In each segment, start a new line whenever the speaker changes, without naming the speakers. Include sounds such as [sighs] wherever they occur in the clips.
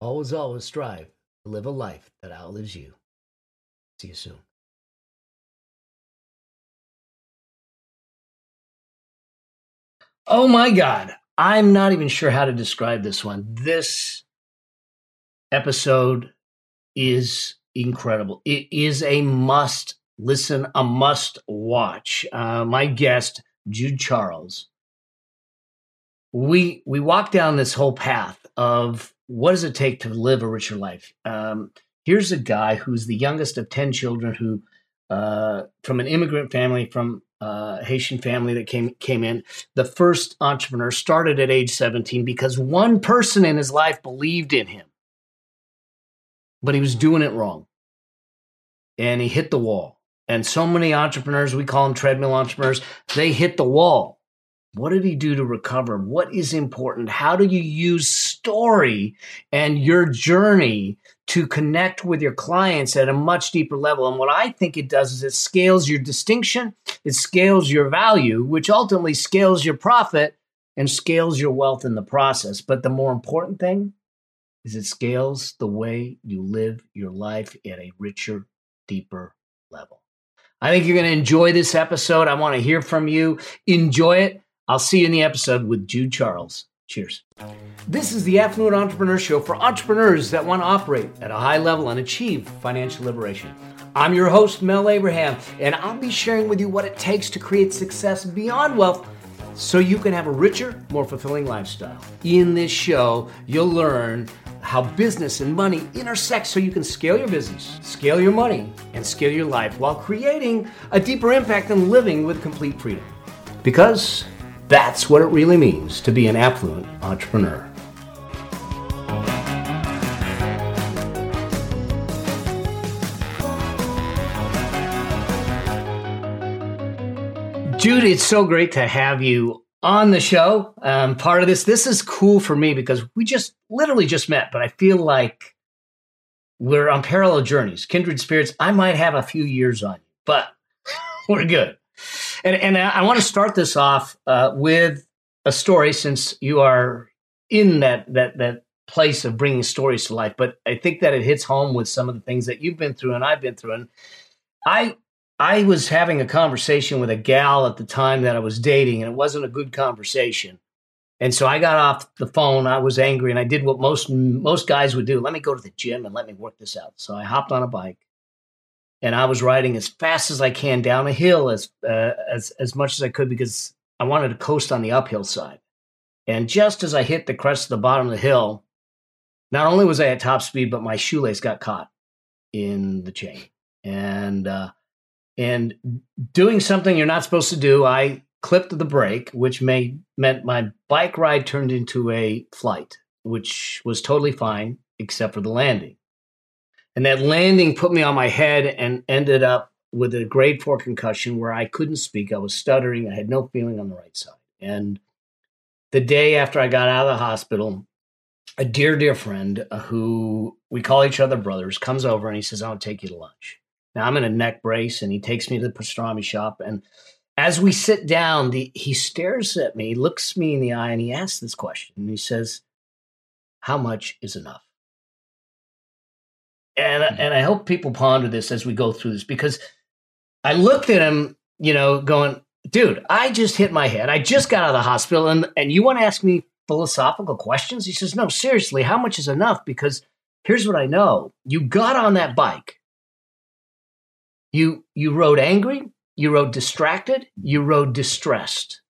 always, always strive to live a life that outlives you. See you soon. Oh my God. I'm not even sure how to describe this one. This episode is incredible. It is a must listen, a must watch. Uh, my guest, Jude Charles, we we walk down this whole path of what does it take to live a richer life. Um, here's a guy who's the youngest of ten children, who uh, from an immigrant family from uh, Haitian family that came came in. The first entrepreneur started at age 17 because one person in his life believed in him, but he was doing it wrong, and he hit the wall. And so many entrepreneurs, we call them treadmill entrepreneurs, they hit the wall. What did he do to recover? What is important? How do you use story and your journey to connect with your clients at a much deeper level. And what I think it does is it scales your distinction, it scales your value, which ultimately scales your profit and scales your wealth in the process. But the more important thing is it scales the way you live your life at a richer, deeper level. I think you're going to enjoy this episode. I want to hear from you. Enjoy it. I'll see you in the episode with Jude Charles. Cheers. This is the Affluent Entrepreneur Show for entrepreneurs that want to operate at a high level and achieve financial liberation. I'm your host, Mel Abraham, and I'll be sharing with you what it takes to create success beyond wealth so you can have a richer, more fulfilling lifestyle. In this show, you'll learn how business and money intersect so you can scale your business, scale your money, and scale your life while creating a deeper impact and living with complete freedom. Because that's what it really means to be an affluent entrepreneur. Judy, it's so great to have you on the show. Um, part of this, this is cool for me because we just literally just met, but I feel like we're on parallel journeys, kindred spirits. I might have a few years on you, but [laughs] we're good. And, and I want to start this off uh, with a story since you are in that, that, that place of bringing stories to life. But I think that it hits home with some of the things that you've been through and I've been through. And I, I was having a conversation with a gal at the time that I was dating, and it wasn't a good conversation. And so I got off the phone. I was angry, and I did what most most guys would do: let me go to the gym and let me work this out. So I hopped on a bike, and I was riding as fast as I can down a hill as uh, as as much as I could because I wanted to coast on the uphill side. And just as I hit the crest of the bottom of the hill, not only was I at top speed, but my shoelace got caught in the chain. And uh, and doing something you're not supposed to do, I clipped the brake, which made meant my bike ride turned into a flight, which was totally fine. except for the landing. And that landing put me on my head and ended up with a grade four concussion where I couldn't speak. I was stuttering. I had no feeling on the right side. And the day after I got out of the hospital, a dear, dear friend uh, who we call each other brothers comes over and he says, I'll take you to lunch. Now I'm in a neck brace and he takes me to the pastrami shop. And as we sit down, the, he stares at me, looks me in the eye, and he asks this question. And he says, How much is enough? And, mm-hmm. and I hope people ponder this as we go through this because I looked at him, you know, going, dude, I just hit my head. I just got out of the hospital, and and you want to ask me philosophical questions? He says, no, seriously, how much is enough? Because here's what I know: you got on that bike, you you rode angry, you rode distracted, you rode distressed.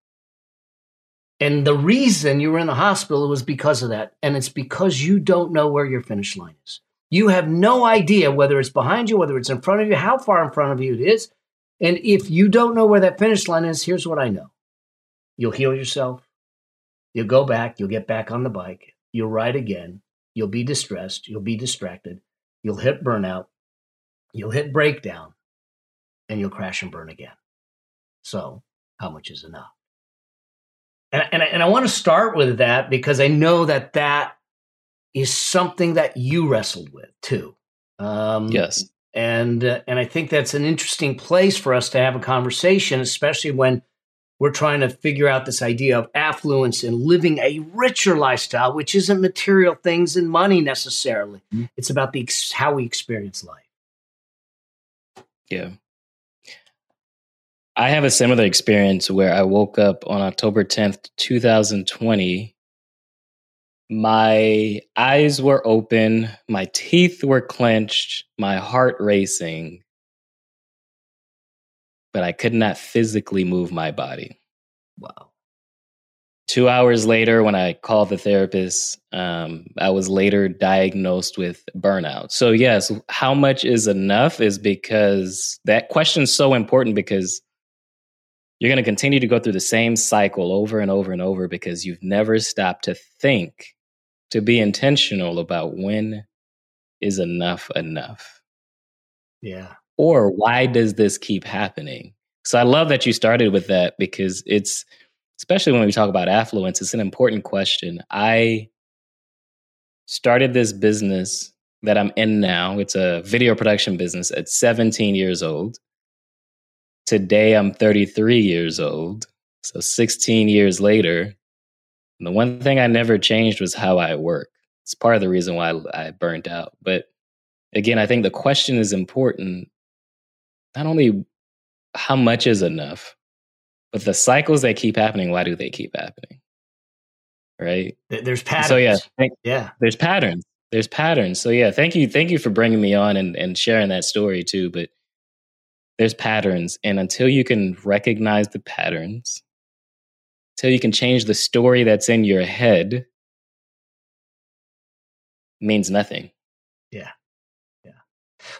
And the reason you were in the hospital was because of that. And it's because you don't know where your finish line is. You have no idea whether it's behind you, whether it's in front of you, how far in front of you it is. And if you don't know where that finish line is, here's what I know. You'll heal yourself, you'll go back, you'll get back on the bike, you'll ride again, you'll be distressed, you'll be distracted, you'll hit burnout, you'll hit breakdown, and you'll crash and burn again. So, how much is enough? And, and, and I want to start with that because I know that that is something that you wrestled with too.
Um, yes
and uh, and I think that's an interesting place for us to have a conversation, especially when we're trying to figure out this idea of affluence and living a richer lifestyle, which isn't material things and money necessarily. Mm-hmm. It's about the how we experience life.
Yeah. I have a similar experience where I woke up on October 10th, 2020 my eyes were open, my teeth were clenched, my heart racing, but I could not physically move my body.
Wow.
Two hours later, when I called the therapist, um, I was later diagnosed with burnout. So, yes, how much is enough is because that question is so important because you're going to continue to go through the same cycle over and over and over because you've never stopped to think to be intentional about when is enough enough.
Yeah.
Or why does this keep happening? So I love that you started with that because it's, especially when we talk about affluence, it's an important question. I started this business that I'm in now. It's a video production business at 17 years old. Today I'm 33 years old. So 16 years later, and the one thing I never changed was how I work. It's part of the reason why I burnt out. But again, I think the question is important. Not only how much is enough, but the cycles that keep happening, why do they keep happening? Right?
There's patterns.
So yeah, thank,
yeah.
There's patterns. There's patterns. So yeah, thank you. Thank you for bringing me on and, and sharing that story too. But there's patterns. And until you can recognize the patterns, till you can change the story that's in your head means nothing.
Yeah. Yeah.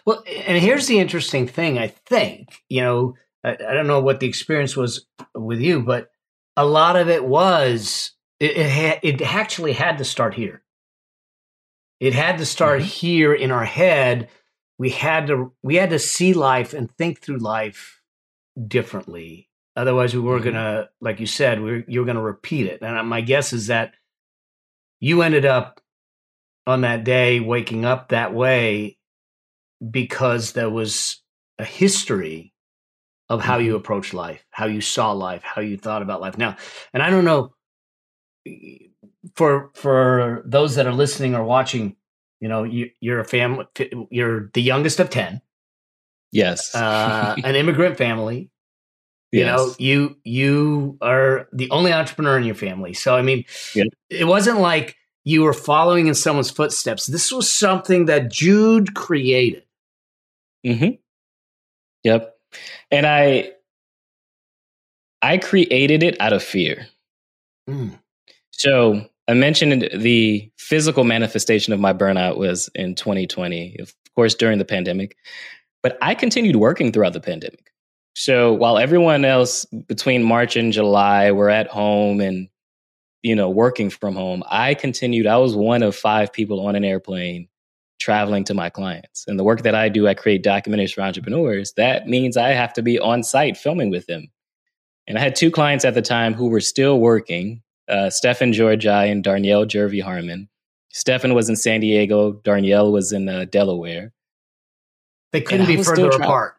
Well, and here's the interesting thing, I think, you know, I, I don't know what the experience was with you, but a lot of it was it, it, ha- it actually had to start here. It had to start mm-hmm. here in our head. We had to we had to see life and think through life differently Otherwise, we were mm-hmm. gonna, like you said, we you're gonna repeat it. And my guess is that you ended up on that day waking up that way because there was a history of how you mm-hmm. approach life, how you saw life, how you thought about life. Now, and I don't know for for those that are listening or watching, you know, you, you're a family, you're the youngest of ten.
Yes,
uh, an [laughs] immigrant family. You yes. know, you you are the only entrepreneur in your family. So I mean, yeah. it wasn't like you were following in someone's footsteps. This was something that Jude created.
Mm-hmm. Yep. And I I created it out of fear. Mm. So I mentioned the physical manifestation of my burnout was in 2020, of course, during the pandemic. But I continued working throughout the pandemic. So while everyone else between March and July were at home and you know, working from home, I continued. I was one of five people on an airplane traveling to my clients. And the work that I do, I create documentaries for entrepreneurs. That means I have to be on site filming with them. And I had two clients at the time who were still working uh, Stefan Georgi and Darnyelle Jervey Harmon. Stefan was in San Diego, Darnyelle was in uh, Delaware.
They couldn't be further apart.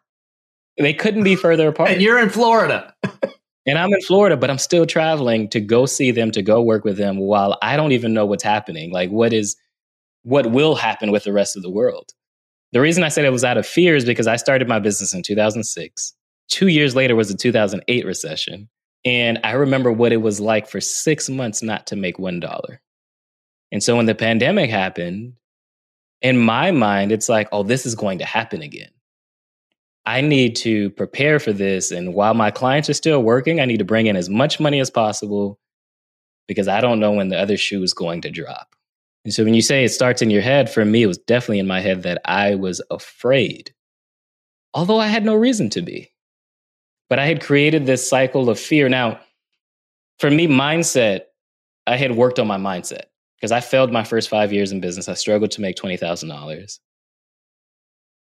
They couldn't be further apart.
and you're in Florida. [laughs]
and I'm in Florida, but I'm still traveling to go see them, to go work with them while I don't even know what's happening. Like, what is, what will happen with the rest of the world? The reason I said it was out of fear is because I started my business in 2006. Two years later was the 2008 recession. And I remember what it was like for six months not to make $1. And so when the pandemic happened, in my mind, it's like, oh, this is going to happen again. I need to prepare for this. And while my clients are still working, I need to bring in as much money as possible because I don't know when the other shoe is going to drop. And so when you say it starts in your head, for me, it was definitely in my head that I was afraid, although I had no reason to be. But I had created this cycle of fear. Now, for me, mindset, I had worked on my mindset because I failed my first five years in business. I struggled to make $20,000.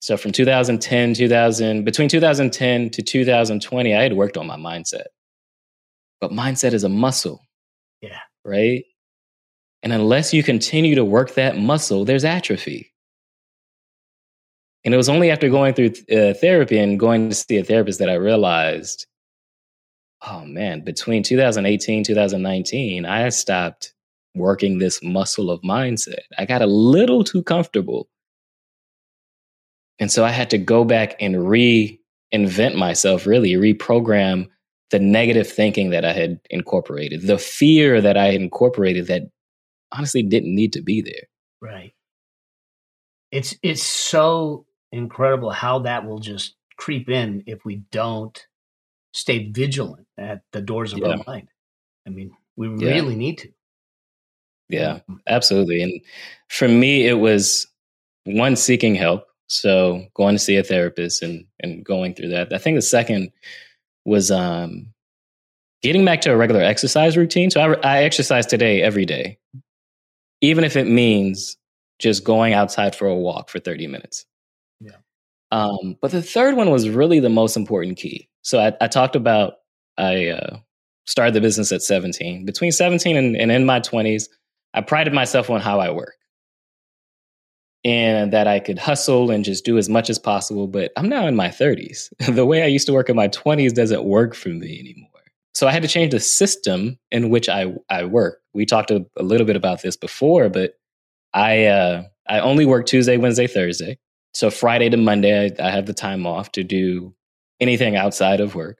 So from 2010, 2000, between 2010 to 2020, I had worked on my mindset. But mindset is a muscle.
Yeah.
Right? And unless you continue to work that muscle, there's atrophy. And it was only after going through uh, therapy and going to see a therapist that I realized, oh man, between 2018, 2019, I stopped working this muscle of mindset. I got a little too comfortable and so I had to go back and reinvent myself, really reprogram the negative thinking that I had incorporated, the fear that I had incorporated that honestly didn't need to be there.
Right. It's it's so incredible how that will just creep in if we don't stay vigilant at the doors of yeah. our mind. I mean, we yeah. really need to.
Yeah, um, absolutely. And for me, it was one seeking help so going to see a therapist and and going through that. I think the second was um, getting back to a regular exercise routine. So I, I exercise today every day, even if it means just going outside for a walk for 30 minutes.
Yeah.
Um, but the third one was really the most important key. So I, I talked about I uh, started the business at 17. Between 17 and, and in my 20s, I prided myself on how I work and that I could hustle and just do as much as possible. But I'm now in my 30s. [laughs] the way I used to work in my 20s doesn't work for me anymore. So I had to change the system in which I, I work. We talked a, a little bit about this before, but I uh, I only work Tuesday, Wednesday, Thursday. So Friday to Monday, I, I have the time off to do anything outside of work.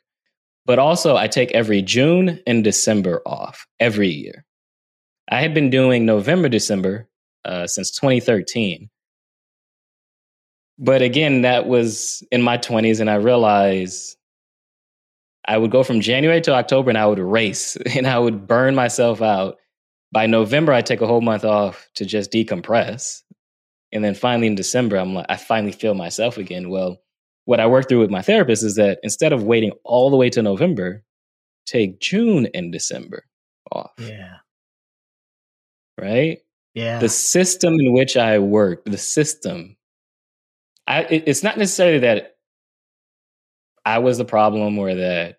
But also, I take every June and December off every year. I had been doing November, December uh, since 2013. But again, that was in my 20s, and I realized I would go from January to October and I would race [laughs] and I would burn myself out. By November, I take a whole month off to just decompress. And then finally in December, I'm like, I finally feel myself again. Well, what I work through with my therapist is that instead of waiting all the way to November, take June and December off.
Yeah.
Right?
Yeah.
The system in which I work, the system, I, it, it's not necessarily that I was the problem or that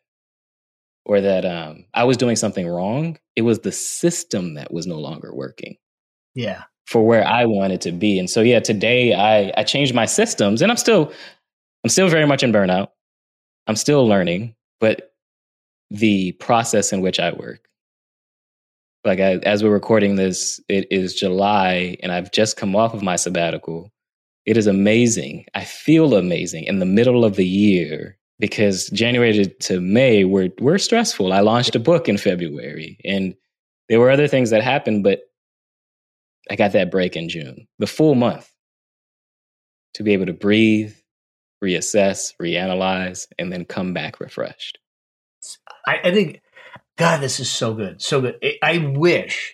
or that um, I was doing something wrong. It was the system that was no longer working.
Yeah.
For where I wanted to be. And so yeah, today I I changed my systems and I'm still I'm still very much in burnout. I'm still learning, but the process in which I work like I, as we're recording this, it is July, and I've just come off of my sabbatical. It is amazing. I feel amazing in the middle of the year because January to, May were were stressful. I launched a book in February, and there were other things that happened, but I got that break in June, the full month, to be able to breathe, reassess, reanalyze, and then come back refreshed.
I, I think God, this is so good, so good. I wish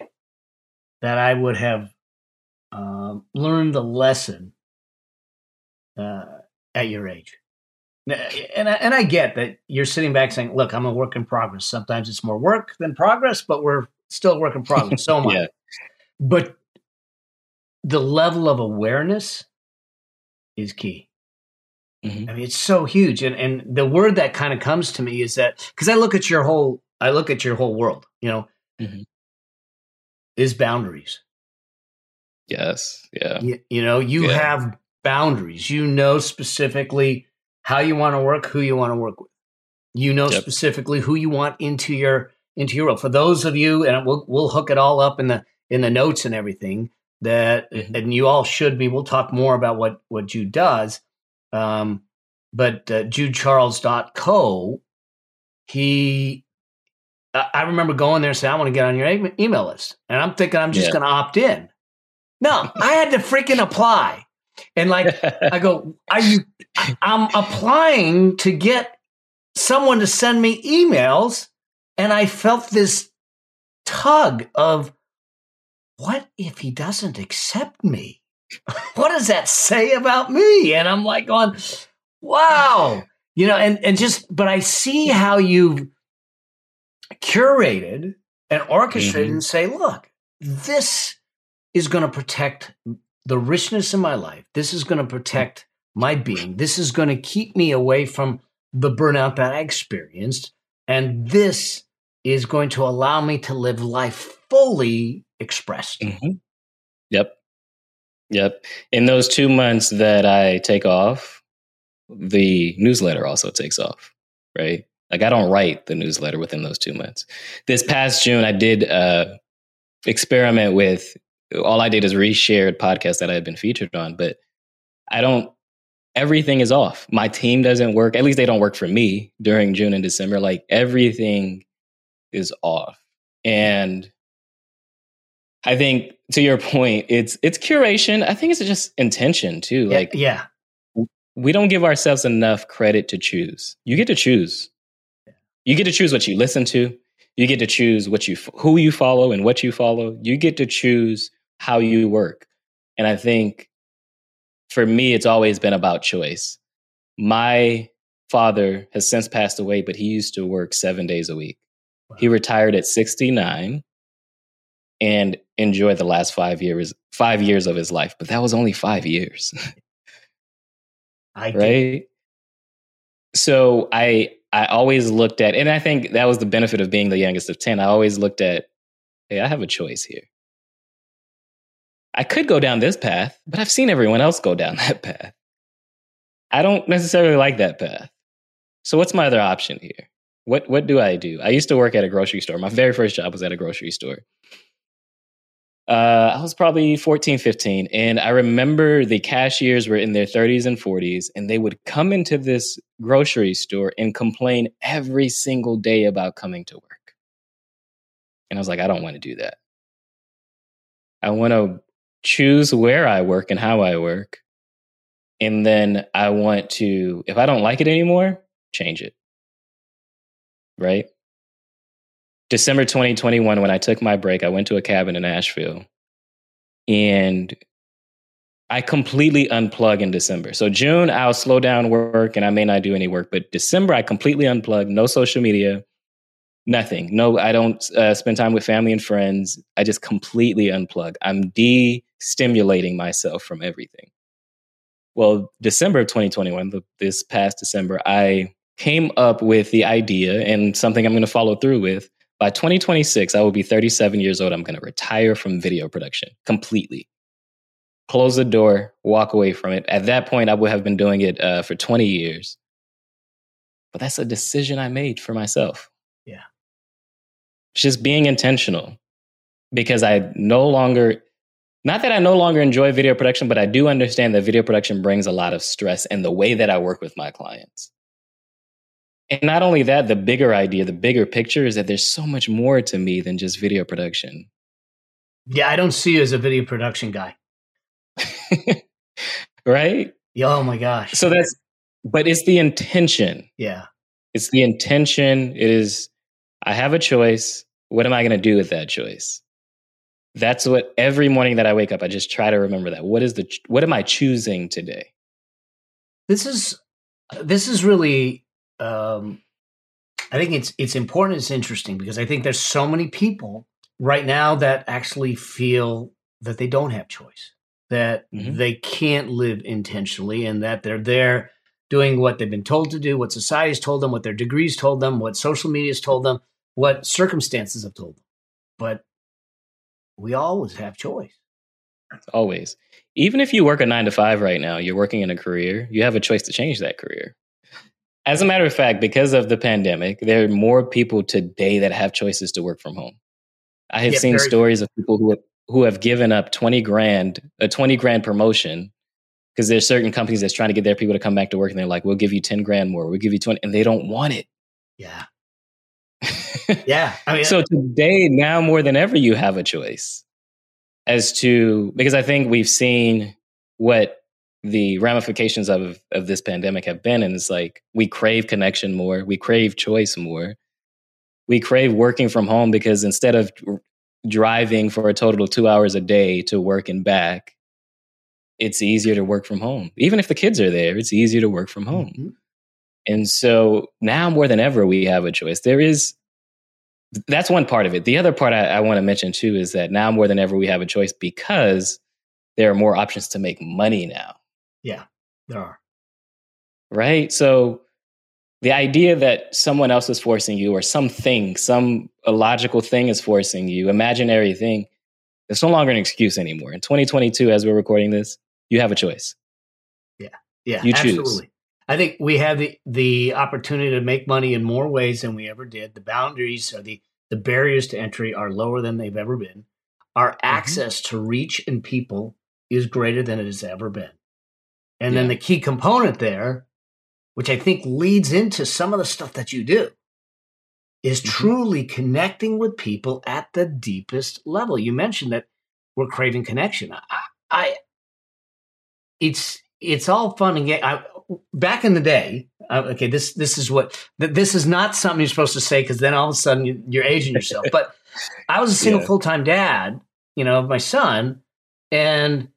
that I would have um, learned the lesson uh, at your age. And I, and I get that you're sitting back saying, "Look, I'm a work in progress. Sometimes it's more work than progress, but we're still a work in progress. So am I. [laughs]
Yeah.
But the level of awareness is key.
Mhm.
I mean, it's so huge. And and the word that kind of comes to me is that because I look at your whole I look at your whole world, you know,
Mhm.
is boundaries.
Yes. Yeah.
You, you know, you
Yeah.
have boundaries. You know specifically how you want to work, who you want to work with. You know
Yep.
specifically who you want into your into your role. For those of you, and we'll we'll hook it all up in the in the notes and everything that,
Mhm.
and you all should be. We'll talk more about what what Jude does. Um, but uh, JudeCharles.co, he, I remember going there and saying, I want to get on your email list. And I'm thinking I'm just
Yeah.
going to opt in. No, I had to freaking apply. And like, I go, are you, I'm applying to get someone to send me emails. And I felt this tug of, what if he doesn't accept me? what does that say about me? And I'm like going, wow. You know, and, and just, but I see how you've curated and orchestrated
Mhm.
and say, look, this is going to protect the richness in my life. This is going to protect my being. This is going to keep me away from the burnout that I experienced. And this is going to allow me to live life fully expressed.
Mhm. Yep. Yep. In those two months that I take off, the newsletter also takes off, right? Like I don't write the newsletter within those two months. This past June, I did uh, experiment with. All I did is reshared podcasts that I had been featured on, but I don't. Everything is off. My team doesn't work. At least they don't work for me during June and December. Like everything is off, and I think to your point, it's it's curation. I think it's just intention too.
Yeah,
Like
yeah,
we don't give ourselves enough credit to choose. You get to choose. You get to choose what you listen to. You get to choose what you who you follow and what you follow. You get to choose how you work. And I think for me it's always been about choice. My father has since passed away, but he used to work 7 days a week. He retired at 69 and enjoyed the last 5 years 5 years of his life, but that was only 5 years.
I [laughs]
right so i i always looked at and i think that was the benefit of being the youngest of 10 i always looked at hey i have a choice here. I could go down this path but i've seen everyone else go down [laughs] that path. I don't necessarily like that path. So what's my other option here? What what do i do? I used to work at a grocery store. My very first job was at a grocery store uh, I was probably 14, 15. And I remember the cashiers were in their 30s and 40s, and they would come into this grocery store and complain every single day about coming to work. And I was like, I don't want to do that. I want to choose where I work and how I work. And then I want to, if I don't like it anymore, change it. Right? December 2021, when I took my break, I went to a cabin in Asheville and I completely unplug in December. So June, I'll slow down work and I may not do any work, but December, I completely unplug, no social media, nothing. No, I don't uh, spend time with family and friends. I just completely unplug. I'm de-stimulating myself from everything. Well, December of 2021, the, this past December, I came up with the idea and something I'm going to follow through with by 2026, I will be 37 years old. I'm going to retire from video production completely. Close the door, walk away from it. At that point, I would have been doing it uh, for 20 years. But that's a decision I made for myself.
Yeah.
It's just being intentional because I no longer, not that I no longer enjoy video production, but I do understand that video production brings a lot of stress in the way that I work with my clients. And not only that, the bigger idea, the bigger picture is that there's so much more to me than just video production.
Yeah, I don't see you as a video production guy. [laughs]
right?
Yeah, Oh my gosh.
So that's, but it's the intention.
yeah.
It's the intention. It is, I have a choice. What am I going to do with that choice? That's what every morning that I wake up, I just try to remember that. What is the, what am I choosing today?
This is this is really um I think it's it's important it's interesting because I think there's so many people right now that actually feel that they don't have choice, that mm-hmm. they can't live intentionally, and that they're there doing what they've been told to do, what society's told them, what their degrees told them, what social media's told them, what circumstances have told them. But we always have choice.
Always. Even if you work a nine to five right now, you're working in a career, you have a choice to change that career. As a matter of fact, because of the pandemic, there are more people today that have choices to work from home. I have yeah, seen stories of people who have, who have given up 20 grand, a 20 grand promotion because there's certain companies that's trying to get their people to come back to work and they're like, we'll give you 10 grand more. We'll give you 20 and they don't want it.
Yeah. [laughs] yeah. I mean,
so uh today, now more than ever, you have a choice as to, because I think we've seen what the ramifications of, of this pandemic have been. And it's like, we crave connection more. We crave choice more. We crave working from home because instead of driving for a total of two hours a day to work and back, it's easier to work from home. Even if the kids are there, it's easier to work from home. Mm-hmm. And so now more than ever, we have a choice. There is, that's one part of it. The other part I, I want to mention too is that now more than ever, we have a choice because there are more options to make money now.
Yeah, there are.
Right. So the idea that someone else is forcing you or something, some illogical thing is forcing you, imaginary thing, it's no longer an excuse anymore. In 2022, as we're recording this, you have a choice.
Yeah. Yeah. You choose. Absolutely. I think we have the, the opportunity to make money in more ways than we ever did. The boundaries or the, the barriers to entry are lower than they've ever been. Our mm-hmm. access to reach and people is greater than it has ever been. And yeah. then the key component there, which I think leads into some of the stuff that you do, is mm-hmm. truly connecting with people at the deepest level. You mentioned that we're craving connection. I, I it's it's all fun and game. I, back in the day, uh, okay, this this is what this is not something you're supposed to say because then all of a sudden you, are aging yourself. but [laughs] I was a single yeah. full time dad, you know, of my son, and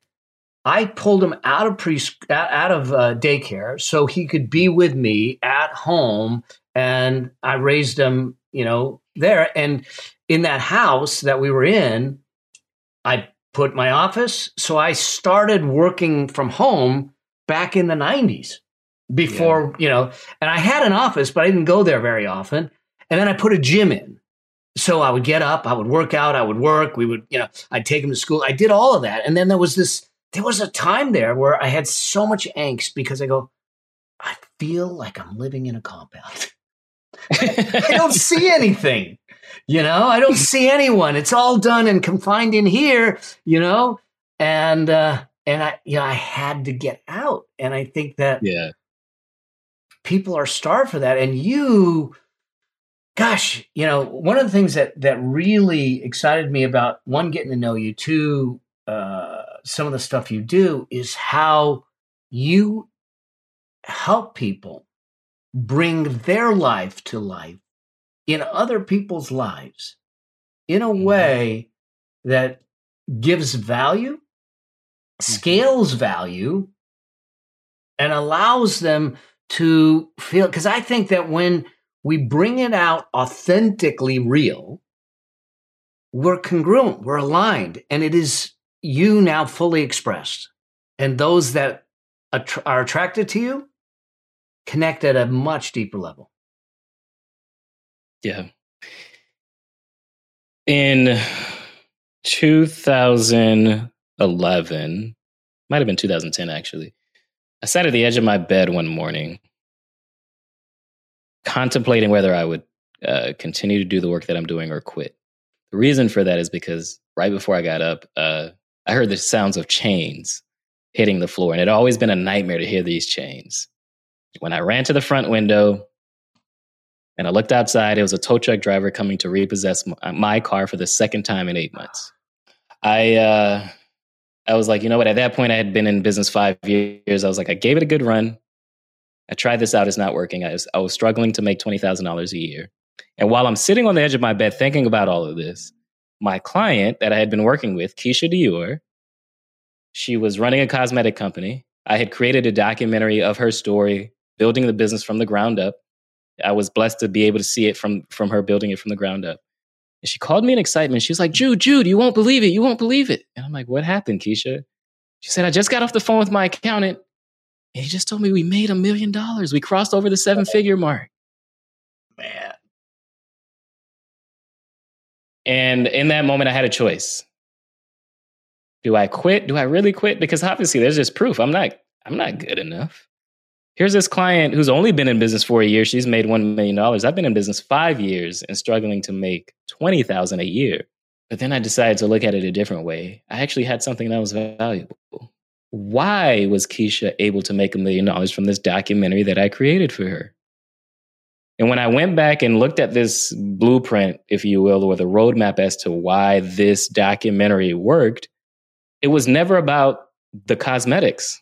I pulled him out of pre out of uh, daycare so he could be with me at home, and I raised him, you know, there. And in that house that we were in, I put my office. So I started working from home back in the '90s before, yeah. you know, and I had an office, but I didn't go there very often. And then I put a gym in. So I would get up, I would work out, I would work. We would, you know, I'd take him to school. I did all of that, and then there was this there was a time there where I had so much angst because I go, I feel like I'm living in a compound. [laughs] I don't see anything, you know, I don't see anyone. It's all done and confined in here, you know, and, uh, and I, you know, I had to get out. And I think that,
yeah,
people are starved for that. And you, gosh, you know, one of the things that, that really excited me about one, getting to know you, two, uh, some of the stuff you do is how you help people bring their life to life in other people's lives in a mm-hmm. way that gives value, mm-hmm. scales value, and allows them to feel. Because I think that when we bring it out authentically real, we're congruent, we're aligned, and it is you now fully expressed. And those that are attracted to you connect at a much deeper level.
Yeah. In 2011, might have been 2010 actually, I sat at the edge of my bed one morning contemplating whether I would uh, continue to do the work that I'm doing or quit. The reason for that is because right before I got up, uh, I heard the sounds of chains hitting the floor, and it had always been a nightmare to hear these chains. When I ran to the front window and I looked outside, it was a tow truck driver coming to repossess my car for the second time in eight months. I uh, I was like, you know what? At that point, I had been in business five years. I was like, I gave it a good run. I tried this out; it's not working. I was I was struggling to make twenty thousand dollars a year. And while I'm sitting on the edge of my bed thinking about all of this, my client that I had been working with, Keisha Dior, she was running a cosmetic company. I had created a documentary of her story, building the business from the ground up. I was blessed to be able to see it from from her building it from the ground up. And she called me in excitement. She was like, Jude, Jude, you won't believe it. You won't believe it. And I'm like, what happened, Keisha? She said, I just got off the phone with my accountant. And he just told me we made a million dollars. We crossed over the seven figure mark.
Man.
And in that moment, I had a choice. Do I quit? Do I really quit? Because obviously there's this proof. I'm not, I'm not good enough. Here's this client who's only been in business for a year. She's made $1 million. I've been in business five years and struggling to make 20,000 a year. But then I decided to look at it a different way. I actually had something that was valuable. Why was Keisha able to make a million dollars from this documentary that I created for her? And when I went back and looked at this blueprint, if you will, or the roadmap as to why this documentary worked, it was never about the cosmetics.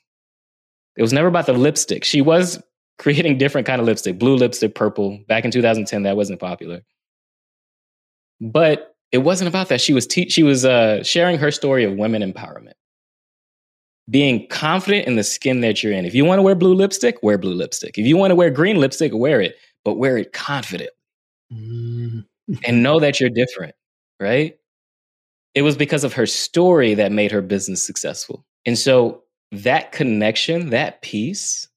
It was never about the lipstick. She was [laughs] creating different kind of lipstick, blue lipstick, purple. Back in 2010, that wasn't popular. But it wasn't about that. She was te- she was uh, sharing her story of women empowerment, being confident in the skin that you're in. If you want to wear blue lipstick, wear blue lipstick. If you want to wear green lipstick, wear it, but wear it confident mm. and know [laughs] that you're different. Right? It was because of her story that made her business successful, and so that connection, that piece,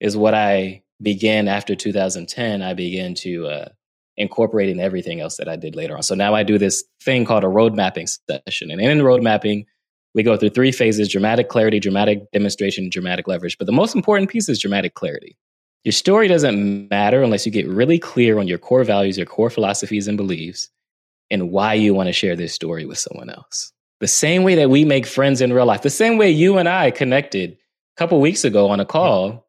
is what I began after 2010. I began to uh, incorporating everything else that I did later on. So now I do this thing called a road mapping session. And in road mapping, we go through three phases dramatic clarity, dramatic demonstration, dramatic leverage. But the most important piece is dramatic clarity. Your story doesn't matter unless you get really clear on your core values, your core philosophies and beliefs, and why you want to share this story with someone else. The same way that we make friends in real life, the same way you and I connected a couple weeks ago on a call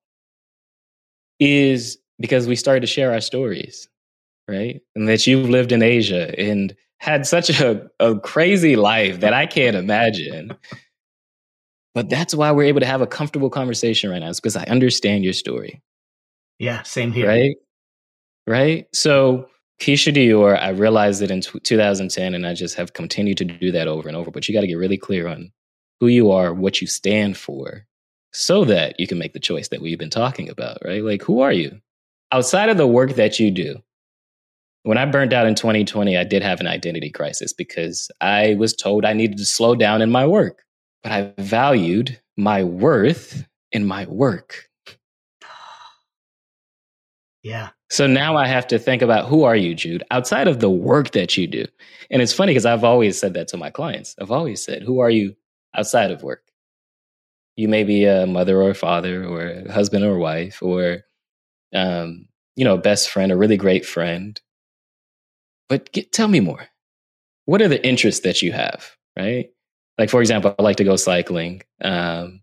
is because we started to share our stories right? And that you've lived in Asia and had such a, a crazy life that I can't imagine. But that's why we're able to have a comfortable conversation right now. is because I understand your story.
Yeah, same here.
Right? Right? So, Keisha Dior, I realized it in t- 2010, and I just have continued to do that over and over. But you got to get really clear on who you are, what you stand for, so that you can make the choice that we've been talking about, right? Like, who are you? Outside of the work that you do, when I burned out in 2020, I did have an identity crisis because I was told I needed to slow down in my work, but I valued my worth in my work.
Yeah.
So now I have to think about who are you, Jude, outside of the work that you do. And it's funny because I've always said that to my clients. I've always said, who are you outside of work? You may be a mother or a father or a husband or a wife or, um, you know, a best friend, a really great friend, but get, tell me more. What are the interests that you have, right? Like, for example, I like to go cycling. Um,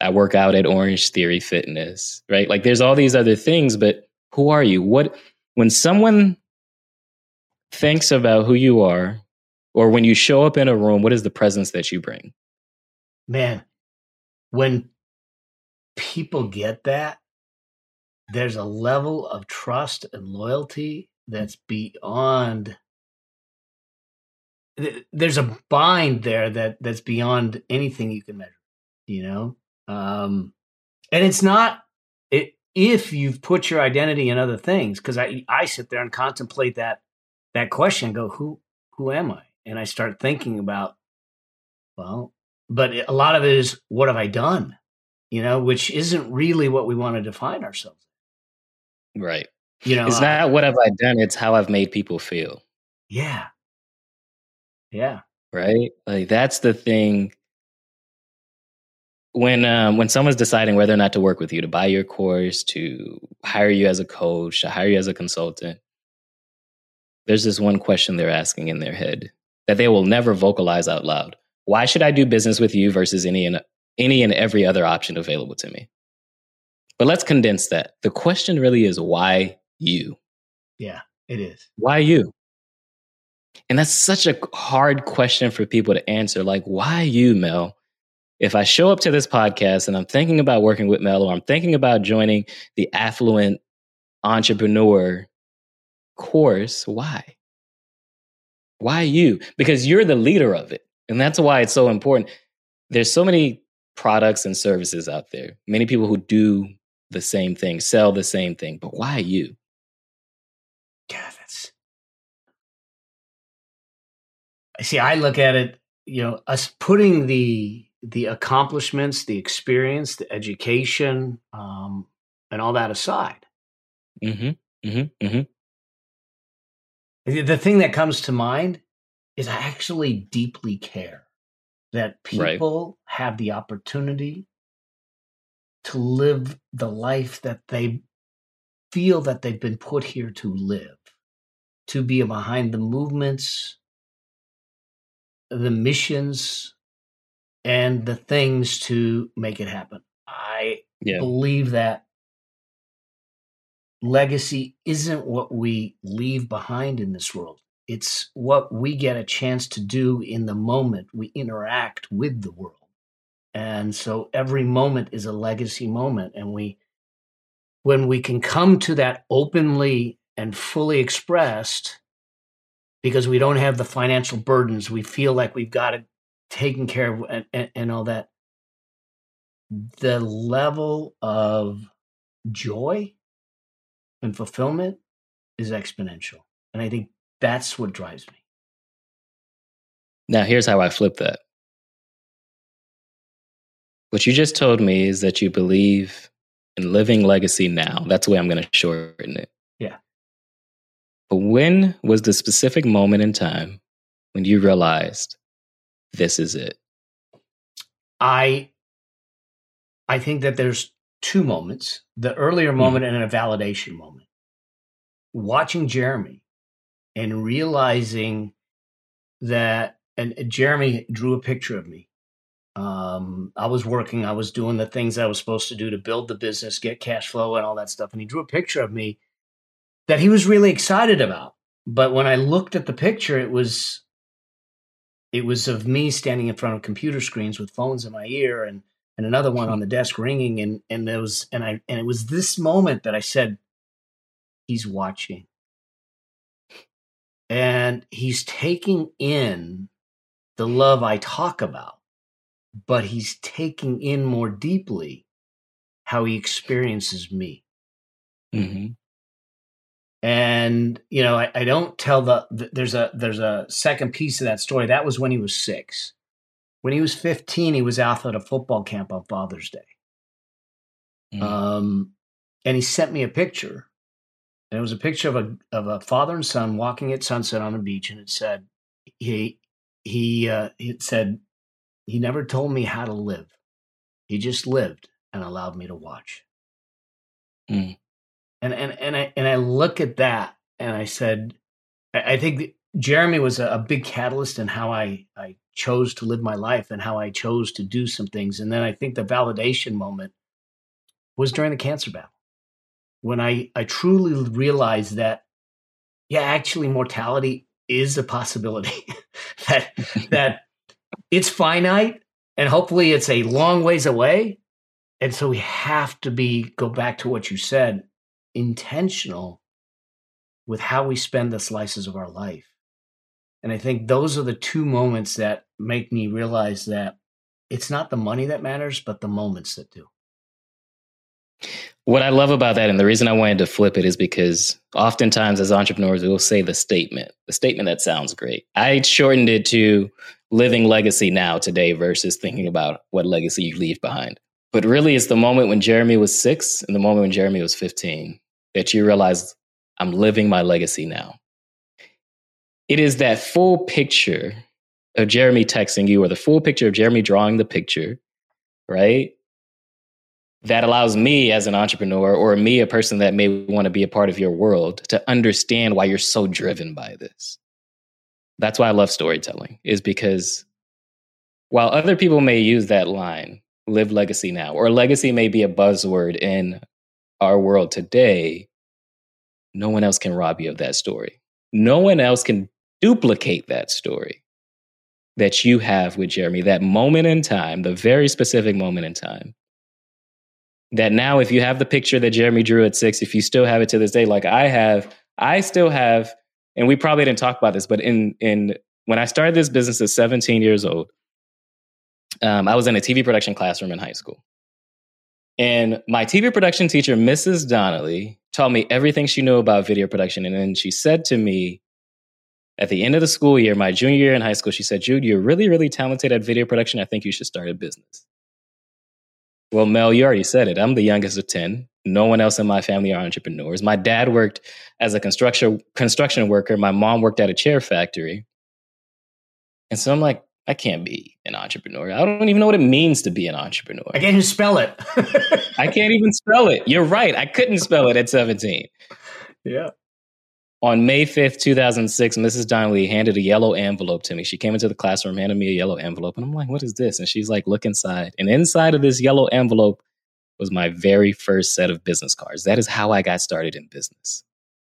I work out at Orange Theory Fitness, right? Like, there's all these other things, but who are you? What, when someone thinks about who you are, or when you show up in a room, what is the presence that you bring?
Man, when people get that, there's a level of trust and loyalty that's beyond there's a bind there that that's beyond anything you can measure you know um and it's not if you've put your identity in other things because i i sit there and contemplate that that question go who who am i and i start thinking about well but a lot of it is what have i done you know which isn't really what we want to define ourselves
right
you know,
it's not what have I done, it's how I've made people feel.
Yeah. Yeah.
Right? Like that's the thing when um, when someone's deciding whether or not to work with you, to buy your course, to hire you as a coach, to hire you as a consultant, there's this one question they're asking in their head that they will never vocalize out loud. Why should I do business with you versus any and any and every other option available to me? But let's condense that. The question really is why you?
Yeah, it is.
Why you? And that's such a hard question for people to answer. Like, why you, Mel? If I show up to this podcast and I'm thinking about working with Mel or I'm thinking about joining the affluent entrepreneur course, why? Why you? Because you're the leader of it. And that's why it's so important. There's so many products and services out there, many people who do the same thing, sell the same thing, but why you?
God, that's see, I look at it, you know, us putting the the accomplishments, the experience, the education, um, and all that aside.
Mm-hmm. Mm-hmm. Mm-hmm.
The thing that comes to mind is I actually deeply care that people right. have the opportunity to live the life that they feel that they've been put here to live, to be behind the movements, the missions, and the things to make it happen. I yeah. believe that legacy isn't what we leave behind in this world. It's what we get a chance to do in the moment we interact with the world. And so every moment is a legacy moment. And we, when we can come to that openly and fully expressed, because we don't have the financial burdens, we feel like we've got it taken care of and, and, and all that. The level of joy and fulfillment is exponential. And I think that's what drives me.
Now, here's how I flip that. What you just told me is that you believe in living legacy now. That's the way I'm going to shorten it.
Yeah.
But when was the specific moment in time when you realized this is it?
I I think that there's two moments the earlier hmm. moment mm. and a validation moment. Watching Jeremy and realizing that, and Jeremy drew a picture of me. Um, I was working, I was doing the things I was supposed to do to build the business, get cash flow, and all that stuff. And he drew a picture of me that he was really excited about. But when I looked at the picture, it was it was of me standing in front of computer screens with phones in my ear and and another one on the desk ringing and and there was and I and it was this moment that I said he's watching and he's taking in the love I talk about but he's taking in more deeply how he experiences me
mm-hmm.
And you know I, I don't tell the, the there's a there's a second piece of that story that was when he was six when he was 15, he was out at a football camp on Father's Day. Mm. Um, and he sent me a picture. And it was a picture of a of a father and son walking at sunset on a beach, and it said he he uh, it said he never told me how to live. He just lived and allowed me to watch.
Mm.
And and and I and I look at that and I said, I, I think Jeremy was a, a, big catalyst in how I I chose to live my life and how I chose to do some things. And then I think the validation moment was during the cancer battle when I, I truly realized that, yeah, actually mortality is a possibility [laughs] that, that it's finite and hopefully it's a long ways away. And so we have to be, go back to what you said, intentional with how we spend the slices of our life. And I think those are the two moments that make me realize that it's not the money that matters, but the moments that do.
What I love about that, and the reason I wanted to flip it is because oftentimes as entrepreneurs, we'll say the statement, the statement that sounds great. I shortened it to living legacy now today versus thinking about what legacy you leave behind. But really, it's the moment when Jeremy was six and the moment when Jeremy was 15 that you realize I'm living my legacy now it is that full picture of Jeremy texting you or the full picture of Jeremy drawing the picture, right? That allows me as an entrepreneur or me, a person that may want to be a part of your world, to understand why you're so driven by this. That's why I love storytelling, is because while other people may use that line, live legacy now, or legacy may be a buzzword in our world today, no one else can rob you of that story. No one else can duplicate that story that you have with Jeremy, that moment in time, the very specific moment in time. That now, if you have the picture that Jeremy drew at six, if you still have it to this day, like I have, I still have, and we probably didn't talk about this, but in in when I started this business at 17 years old, um, I was in a TV production classroom in high school. And my TV production teacher, Mrs. Donnelly, taught me everything she knew about video production. And then she said to me, At the end of the school year, my junior year in high school, she said, Jude, you're really, really talented at video production. I think you should start a business. Well, Mel, you already said it. I'm the youngest of 10. No one else in my family are entrepreneurs. My dad worked as a construction construction worker. My mom worked at a chair factory. And so I'm like, I can't be an entrepreneur. I don't even know what it means to be an entrepreneur.
I can't even spell it. [laughs]
I can't even spell it. You're right. I couldn't spell it at 17.
Yeah.
On May 5th, 2006, Mrs. Donnelly handed a yellow envelope to me. She came into the classroom, handed me a yellow envelope, and I'm like, what is this? And she's like, look inside. And inside of this yellow envelope was my very first set of business cards. That is how I got started in business.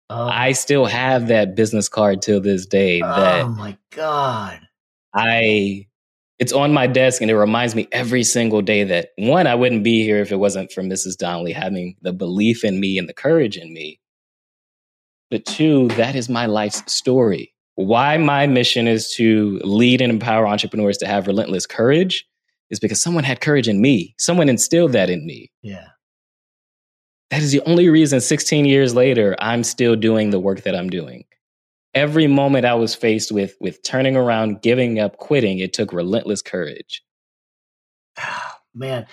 Oh. I still have that business card till this day. Oh that
oh my God.
I it's on my desk and it reminds me every single day that one, I wouldn't be here if it wasn't for Mrs. Donnelly having the belief in me and the courage in me. But two, that is my life's story. Why my mission is to lead and empower entrepreneurs to have relentless courage is because someone had courage in me. Someone instilled that in me.
Yeah.
That is the only reason 16 years later, I'm still doing the work that I'm doing every moment I was faced with with turning around, giving up, quitting, it took relentless courage.
Oh, [sighs] man,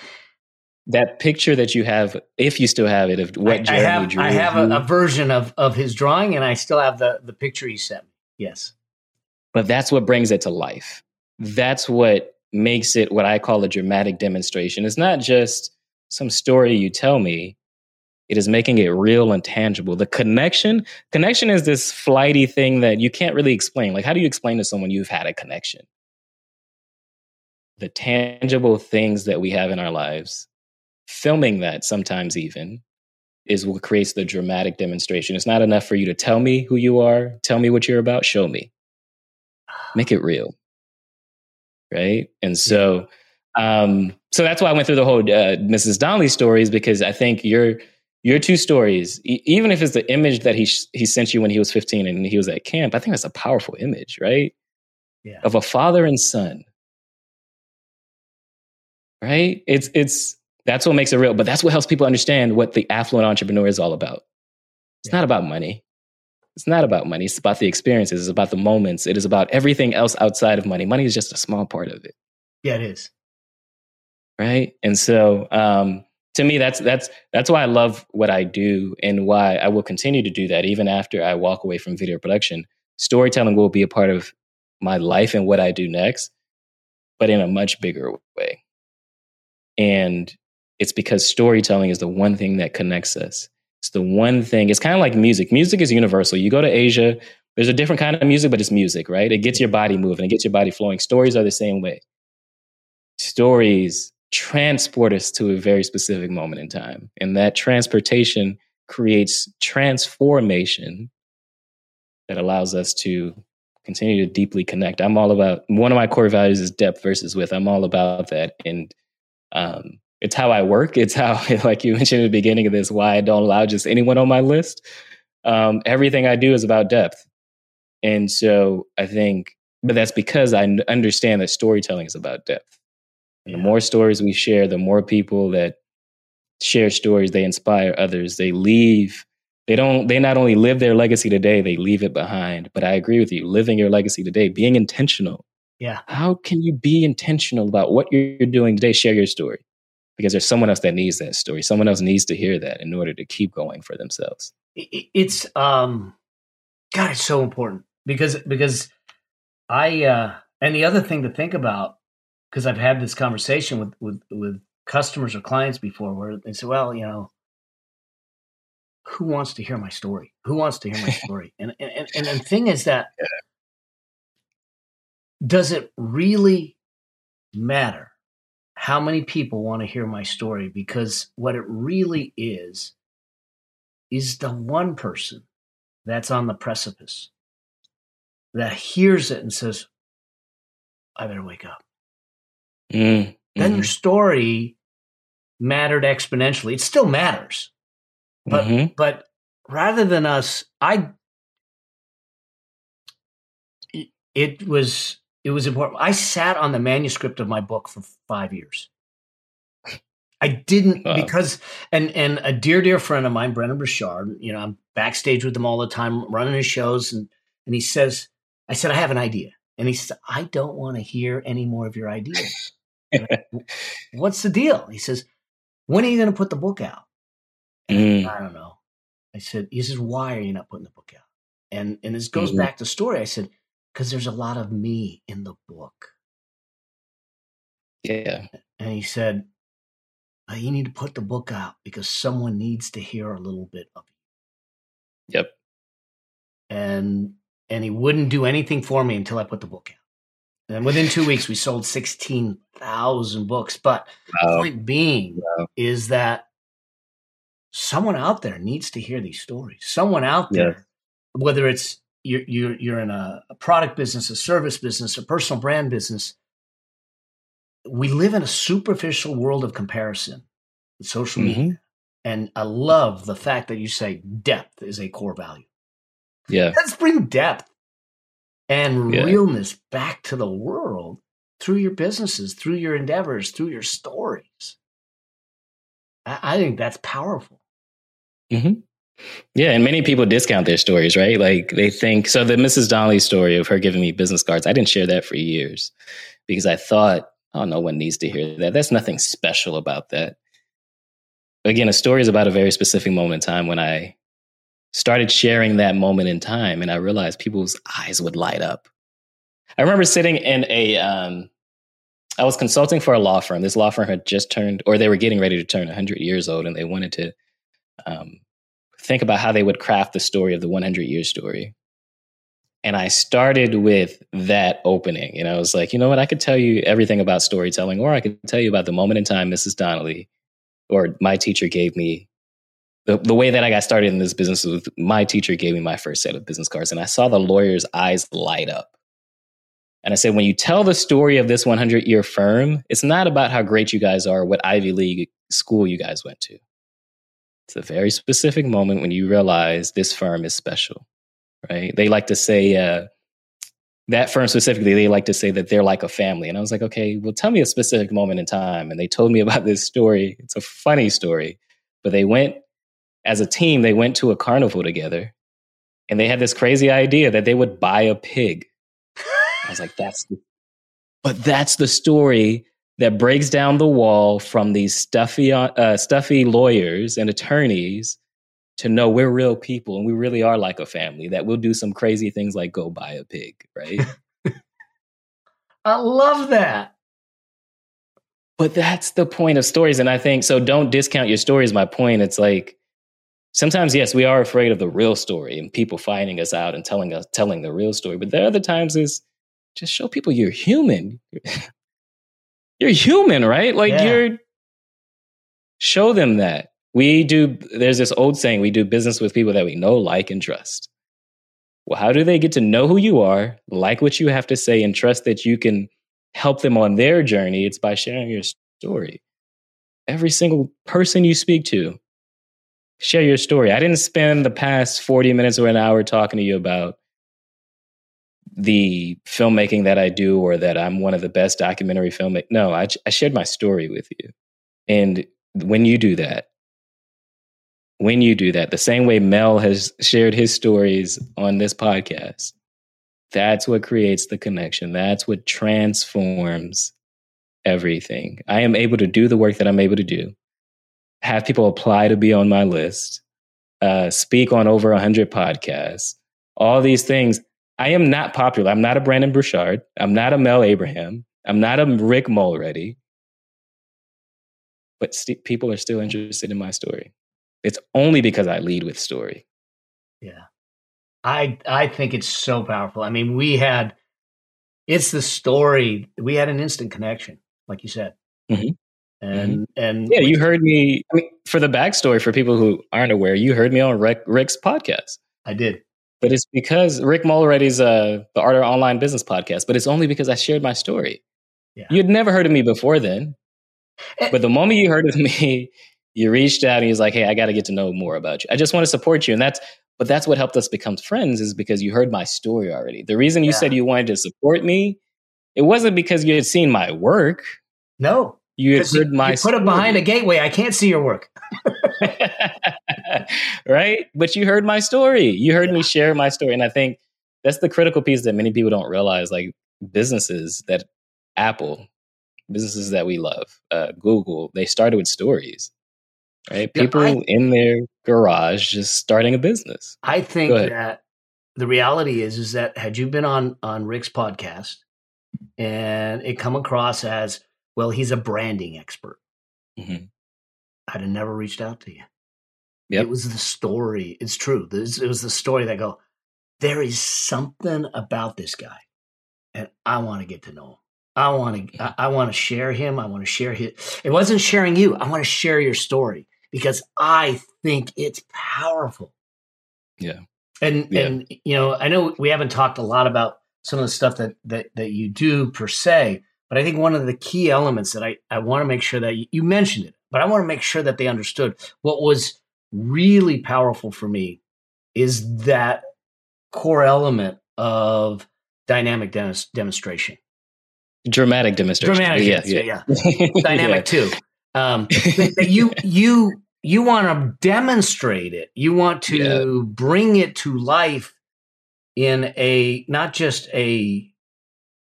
that picture that you have, if you still have it, of what I, Jeremy
I have,
drew.
I have a, a, version of of his drawing, and I still have the the picture he sent me. Yes,
but that's what brings it to life. That's what makes it what I call a dramatic demonstration. It's not just some story you tell me. It is making it real and tangible. The connection, connection is this flighty thing that you can't really explain. Like, how do you explain to someone you've had a connection? The tangible things that we have in our lives, filming that sometimes even, is what creates the dramatic demonstration. It's not enough for you to tell me who you are, tell me what you're about, show me. Make it real. Right? And so, um, so that's why I went through the whole uh, Mrs. Donnelly stories because I think you're your two stories, e- even if it's the image that he sh- he sent you when he was 15 and he was at camp, I think that's a powerful image, right?
Yeah.
Of a father and son. Right? It's it's that's what makes it real, but that's what helps people understand what the affluent entrepreneur is all about. It's yeah. not about money. It's not about money. It's about the experiences. It's about the moments. It is about everything else outside of money. Money is just a small part of it.
Yeah, it is.
Right. And so, um, to me that's that's that's why I love what I do and why I will continue to do that even after I walk away from video production. Storytelling will be a part of my life and what I do next, but in a much bigger way. And it's because storytelling is the one thing that connects us. It's the one thing. It's kind of like music. Music is universal. You go to Asia, there's a different kind of music, but it's music, right? It gets your body moving, it gets your body flowing. Stories are the same way. Stories transport us to a very specific moment in time. And that transportation creates transformation that allows us to continue to deeply connect. I'm all about one of my core values is depth versus width. I'm all about that. And um, it's how I work. It's how, [laughs] like you mentioned at the beginning of this, why I don't allow just anyone on my list. Um, everything I do is about depth. And so I think, but that's because I understand that storytelling is about depth. The more stories we share, the more people that share stories, they inspire others. They leave, they don't, they not only live their legacy today, they leave it behind. But I agree with you, living your legacy today, being intentional.
Yeah.
How can you be intentional about what you're doing today? Share your story because there's someone else that needs that story. Someone else needs to hear that in order to keep going for themselves.
It's, um, God, it's so important because, because I, uh, and the other thing to think about because I've had this conversation with, with with customers or clients before where they say, "Well, you know, who wants to hear my story? Who wants to hear my [laughs] story?" and and and, the thing is that does it really matter how many people want to hear my story? Because what it really is is the one person that's on the precipice that hears it and says, "I better wake up."
Mm,
then
mm-hmm.
your story mattered exponentially. It still matters. But mm-hmm. but rather than us, I it was it was important. I sat on the manuscript of my book for five years. I didn't wow. because and and a dear dear friend of mine, Brendon Burchard, you know, I'm backstage with him all the time, running his shows, and and he says, I said, I have an idea. And he said, I don't want to hear any more of your ideas. What's the deal? He says, When are you going to put the book out?
Mm.
I don't know. I said, He says, Why are you not putting the book out? And and this goes
Mhm.
back to story. I said, Because there's a lot of me in the book.
Yeah.
And he said, "Uh, You need to put the book out because someone needs to hear a little bit of you.
Yep.
And and he wouldn't do anything for me until I put the book out. And within two weeks, we sold 16,000 books. But
Wow.
point being
Wow.
is that someone out there needs to hear these stories. Someone out there, whether it's you're, you're, you're in a, a product business, a service business, a personal brand business, we live in a superficial world of comparison with social media.
Mhm.
And I love the fact that you say depth is a core value.
Yeah.
Let's bring depth and
Yeah.
realness back to the world through your businesses, through your endeavors, through your stories. I, I think that's powerful.
hmm Yeah, and many people discount their stories, right? Like they think so. The Mrs. Donnelly story of her giving me business cards, I didn't share that for years because I thought, oh, no one needs to hear that. That's nothing special about that. Again, a story is about a very specific moment in time when I started sharing that moment in time, and I realized people's eyes would light up. I remember sitting in a, um, I was consulting for a law firm. This law firm had just turned, or they were getting ready to turn 100 years old, and they wanted to um, think about how they would craft the story of the 100 year story. And I started with that opening. And I was like, you know what? I could tell you everything about storytelling, or I could tell you about the moment in time Mrs. Donnelly or my teacher gave me. The, the way that I got started in this business was my teacher gave me my first set of business cards, and I saw the lawyer's eyes light up. And I said, when you tell the story of this 100 year firm, it's not about how great you guys are, what Ivy League school you guys went to. It's a very specific moment when you realize this firm is special, right? They like to say, uh, that firm specifically, they like to say that they're like a family. And I was like, okay, well, tell me a specific moment in time. And they told me [laughs] about this story. It's a funny story, but they went as a team, they went to a carnival together and they had this crazy idea that they would buy a pig. I was like, that's, the, [laughs] but that's the story that breaks down the wall from these stuffy, uh, stuffy lawyers and attorneys to know we're real people and we really are like a family that we'll do some crazy things like go buy a pig, right? [laughs]
I love that.
but that's the point of stories. And I think so. Don't discount your stories. My point. It's like sometimes, yes, we are afraid of the real story and people finding us out and telling us telling the real story. But there are other times is just show people you're human. [laughs] you're human, right? Like
Yeah.
you're show them that. We do there's this old saying, we do business with people that we know, like, and trust. Well, how do they get to know who you are, like what you have to say, and trust that you can help them on their journey? It's by sharing your story. Every single person you speak to, share your story. I didn't spend the past 40 minutes or an hour talking to you about the filmmaking that I do or that I'm one of the best documentary filmmakers. No, I, I shared my story with you. And when you do that, when you do that, the same way Mel has shared his stories on this podcast, that's what creates the connection. That's what transforms everything. I am able to do the work that I'm able to do, have people apply to be on my list, uh, speak on over 100 podcasts, all these things. I am not popular. I'm not a Brendon Burchard. I'm not a Mel Abraham. I'm not a Rick Mulready. But st- people are still interested in my story. It's only because I lead with story.
Yeah. I I think it's so powerful. I mean, we had it's the story. We had an instant connection, like you said.
Mhm.
And and
Yeah, you heard me. I mean, for the backstory, for people who aren't aware, you heard me on Rick, Rick's podcast.
I did.
But it's because Rick Mulready's uh, the Art of Online Business podcast. But it's only because I shared my story.
Yeah.
You'd never heard of me before then.
Eh.
But the moment you heard of me, [laughs] you reached out and he was like, "Hey, I got to get to know more about you. I just want to support you." And that's, but that's what helped us become friends is because you heard my story already. The reason you
Yeah.
said you wanted to support me, it wasn't because you had seen my work.
No.
You had heard my
you put it behind a gateway. I can't see your work. [laughs]
right? But you heard my story. You heard me share my story. And I think that's the critical piece that many people don't realize. Like businesses that Apple, businesses that we love, uh, Google, they started with stories. Right?
Yeah,
People
I-
in their garage just starting a business.
I think that the reality is is that had you been on on Rick's podcast and it come across as well, he's a branding expert,
Mhm.
I'd have never reached out to you.
Yep.
It was the story. It's true. It was the story that go. There is something about this guy, and I want to get to know him. I want to. I, I want to share him. I want to share his. It wasn't sharing you. I want to share your story because I think it's powerful.
Yeah.
And
Yeah.
and you know, I know we haven't talked a lot about some of the stuff that that that you do per se, but I think one of the key elements that I I want to make sure that you, you mentioned it, but I want to make sure that they understood what was really powerful for me is that core element of dynamic demonst- demonstration.
Dramatic demonstration.
Dramatic,
yeah,
yeah,
yeah.
yeah. Dynamic [laughs] too. Um, you you you want to demonstrate it. You want to
Yeah.
bring it to life in a not just a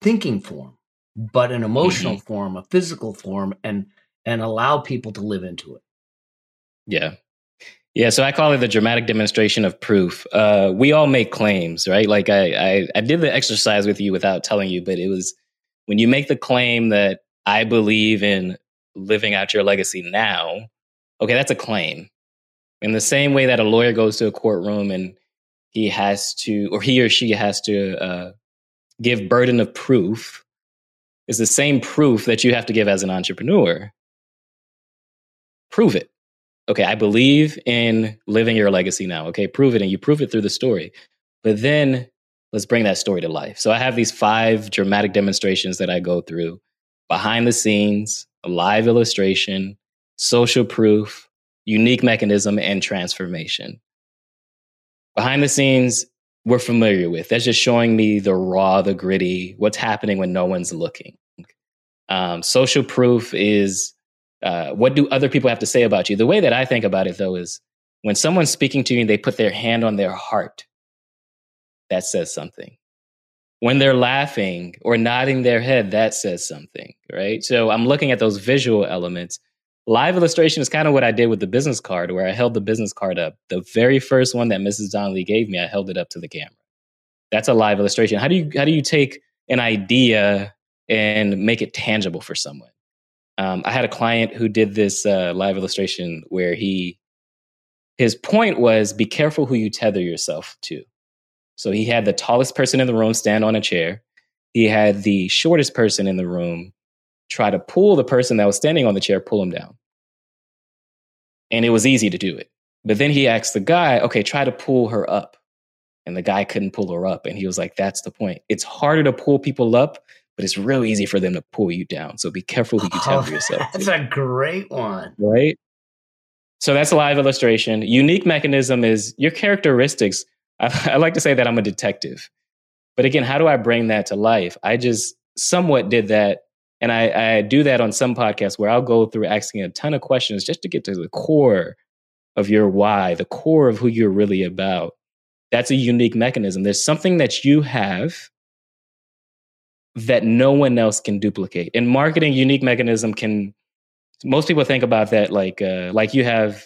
thinking form, but an emotional
Mm-hmm.
form, a physical form, and and allow people to live into it.
Yeah. Yeah, so I call it the dramatic demonstration of proof. Uh, we all make claims, right? Like I, I, I did the exercise with you without telling you, but it was when you make the claim that I believe in living out your legacy now. Okay, that's a claim. In the same way that a lawyer goes to a courtroom and he has to, or he or she has to uh, give burden of proof, is the same proof that you have to give as an entrepreneur. Prove it okay, I believe in living your legacy now. Okay, prove it. And you prove it through the story. But then let's bring that story to life. So I have these five dramatic demonstrations that I go through behind the scenes, a live illustration, social proof, unique mechanism, and transformation. Behind the scenes, we're familiar with. That's just showing me the raw, the gritty, what's happening when no one's looking. Um, social proof is uh, what do other people have to say about you? The way that I think about it, though, is when someone's speaking to you and they put their hand on their heart, that says something. When they're laughing or nodding their head, that says something, right? So I'm looking at those visual elements. Live illustration is kind of what I did with the business card, where I held the business card up. The very first one that Mrs. Donnelly gave me, I held it up to the camera. That's a live illustration. How do you how do you take an idea and make it tangible for someone? Um, I had a client who did this uh, live illustration where he, his point was be careful who you tether yourself to. So he had the tallest person in the room stand on a chair. He had the shortest person in the room try to pull the person that was standing on the chair, pull him down. And it was easy to do it. But then he asked the guy, okay, try to pull her up. And the guy couldn't pull her up. And he was like, that's the point. It's harder to pull people up but it's real easy for them to pull you down. So be careful who you
Oh,
tether yourself. to, [laughs]
That's a great one.
right? So that's a live illustration. Unique mechanism is your characteristics. I, [laughs] I like to say that I'm a detective, but again, how do I bring that to life? I just somewhat did that, and I, I do that on some podcasts where I'll go through asking a ton of questions just to get to the core of your why, the core of who you're really about. That's a unique mechanism. There's something that you have that no one else can duplicate. In marketing, unique mechanism can. Most people think about that like uh, like you have.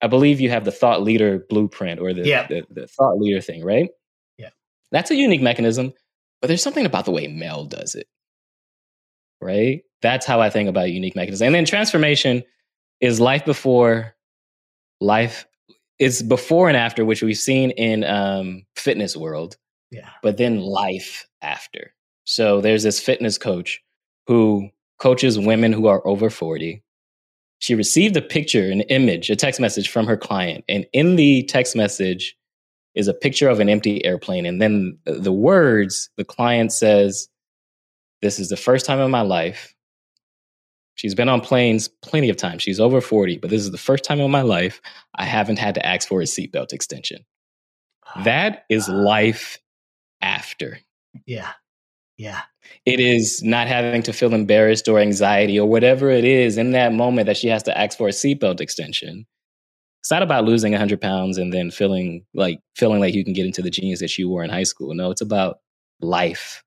I believe you have the thought leader blueprint or the,
Yeah.
the the thought leader thing, right?
Yeah.
that's a unique mechanism. But there's something about the way Mel does it, right? That's how I think about unique mechanism. And then transformation is life before life is before and after, which we've seen in um, fitness world
Yeah.
but then life after. So there's this fitness coach who coaches women who are over 40. She received a picture, an image, a text message from her client. And in the text message is a picture of an empty airplane. And then the words, the client says, This is the first time in my life. She's been on planes plenty of times. She's over 40, but this is the first time in my life I haven't had to ask for a seatbelt extension. That is life after.
Yeah. Yeah.
It is not having to feel embarrassed or anxiety or whatever it is in that moment that she has to ask for a seatbelt extension. it's not about losing 100 pounds and then feeling like feeling like you can get into the genius that you were in high school. No, it's about life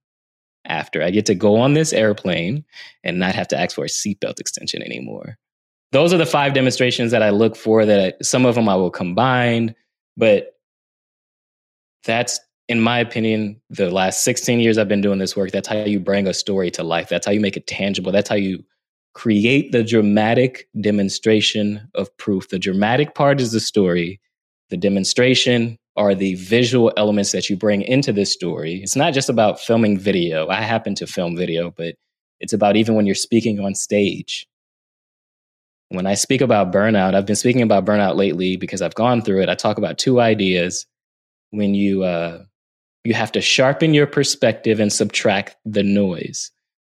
after. I get to go on this airplane and not have to ask for a seatbelt extension anymore. Those are the five demonstrations that I look for. That I, some of them I will combine, but that's in my opinion, the last 16 years I've been doing this work, that's how you bring a story to life. That's how you make it tangible. That's how you create the dramatic demonstration of proof. The dramatic part is the story, the demonstration are the visual elements that you bring into this story. It's not just about filming video. I happen to film video, but it's about even when you're speaking on stage. When I speak about burnout, I've been speaking about burnout lately because I've gone through it. I talk about two ideas. When you uh, you have to sharpen your perspective and subtract the noise.